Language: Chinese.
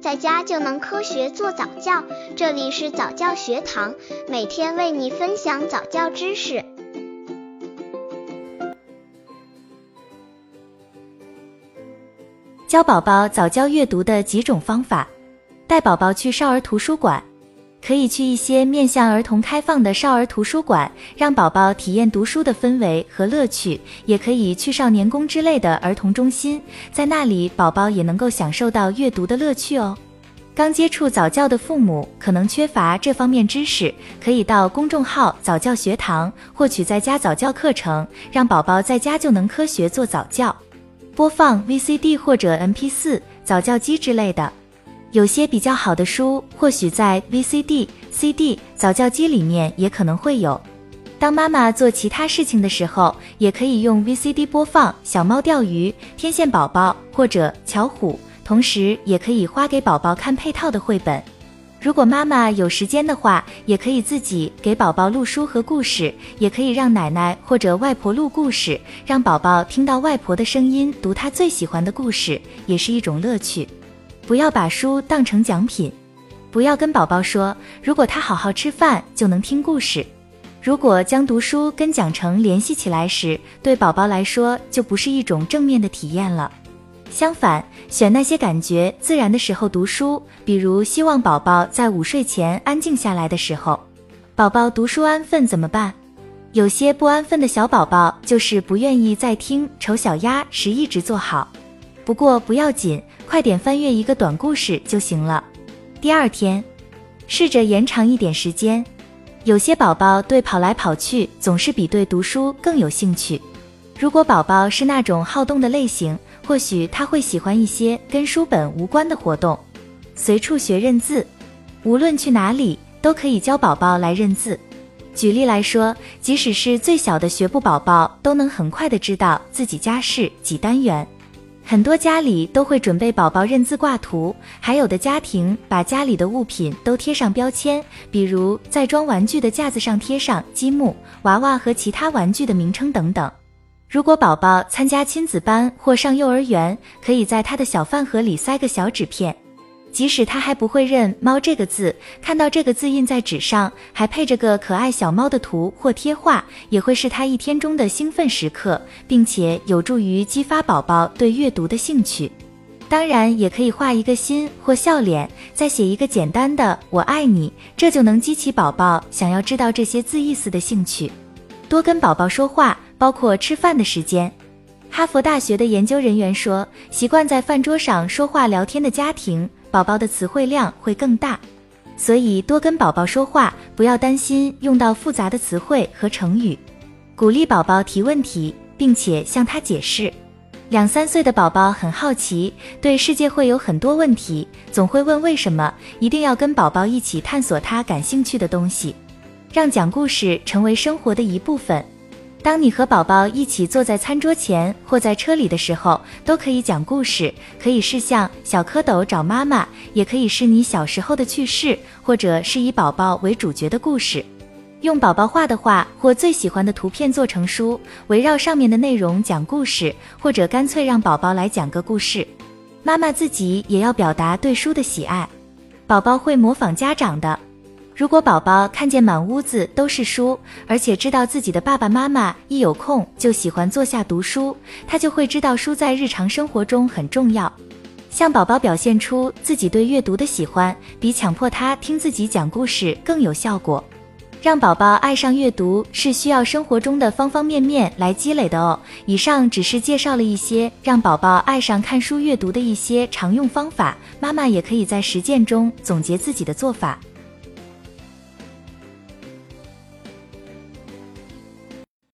在家就能科学做早教。这里是早教学堂，每天为你分享早教知识。教宝宝早教阅读的几种方法：带宝宝去少儿图书馆。可以去一些面向儿童开放的少儿图书馆，让宝宝体验读书的氛围和乐趣；也可以去少年宫之类的儿童中心，在那里宝宝也能够享受到阅读的乐趣哦。刚接触早教的父母可能缺乏这方面知识，可以到公众号早教学堂获取在家早教课程，让宝宝在家就能科学做早教。播放 VCD 或者 MP4 早教机之类的。有些比较好的书，或许在 VCD、CD 早教机里面也可能会有。当妈妈做其他事情的时候，也可以用 VCD 播放《小猫钓鱼》《天线宝宝》或者《巧虎》，同时也可以花给宝宝看配套的绘本。如果妈妈有时间的话，也可以自己给宝宝录书和故事，也可以让奶奶或者外婆录故事，让宝宝听到外婆的声音读他最喜欢的故事，也是一种乐趣。不要把书当成奖品，不要跟宝宝说，如果他好好吃饭就能听故事。如果将读书跟奖惩联系起来时，对宝宝来说就不是一种正面的体验了。相反，选那些感觉自然的时候读书，比如希望宝宝在午睡前安静下来的时候。宝宝读书安分怎么办？有些不安分的小宝宝就是不愿意在听丑小鸭时一直坐好。不过不要紧，快点翻阅一个短故事就行了。第二天，试着延长一点时间。有些宝宝对跑来跑去总是比对读书更有兴趣。如果宝宝是那种好动的类型，或许他会喜欢一些跟书本无关的活动。随处学认字，无论去哪里都可以教宝宝来认字。举例来说，即使是最小的学步宝宝，都能很快的知道自己家是几单元。很多家里都会准备宝宝认字挂图，还有的家庭把家里的物品都贴上标签，比如在装玩具的架子上贴上积木、娃娃和其他玩具的名称等等。如果宝宝参加亲子班或上幼儿园，可以在他的小饭盒里塞个小纸片。即使他还不会认“猫”这个字，看到这个字印在纸上，还配着个可爱小猫的图或贴画，也会是他一天中的兴奋时刻，并且有助于激发宝宝对阅读的兴趣。当然，也可以画一个心或笑脸，再写一个简单的“我爱你”，这就能激起宝宝想要知道这些字意思的兴趣。多跟宝宝说话，包括吃饭的时间。哈佛大学的研究人员说，习惯在饭桌上说话聊天的家庭。宝宝的词汇量会更大，所以多跟宝宝说话，不要担心用到复杂的词汇和成语。鼓励宝宝提问题，并且向他解释。两三岁的宝宝很好奇，对世界会有很多问题，总会问为什么。一定要跟宝宝一起探索他感兴趣的东西，让讲故事成为生活的一部分。当你和宝宝一起坐在餐桌前或在车里的时候，都可以讲故事，可以是像小蝌蚪找妈妈，也可以是你小时候的趣事，或者是以宝宝为主角的故事。用宝宝画的画或最喜欢的图片做成书，围绕上面的内容讲故事，或者干脆让宝宝来讲个故事。妈妈自己也要表达对书的喜爱，宝宝会模仿家长的。如果宝宝看见满屋子都是书，而且知道自己的爸爸妈妈一有空就喜欢坐下读书，他就会知道书在日常生活中很重要。向宝宝表现出自己对阅读的喜欢，比强迫他听自己讲故事更有效果。让宝宝爱上阅读是需要生活中的方方面面来积累的哦。以上只是介绍了一些让宝宝爱上看书阅读的一些常用方法，妈妈也可以在实践中总结自己的做法。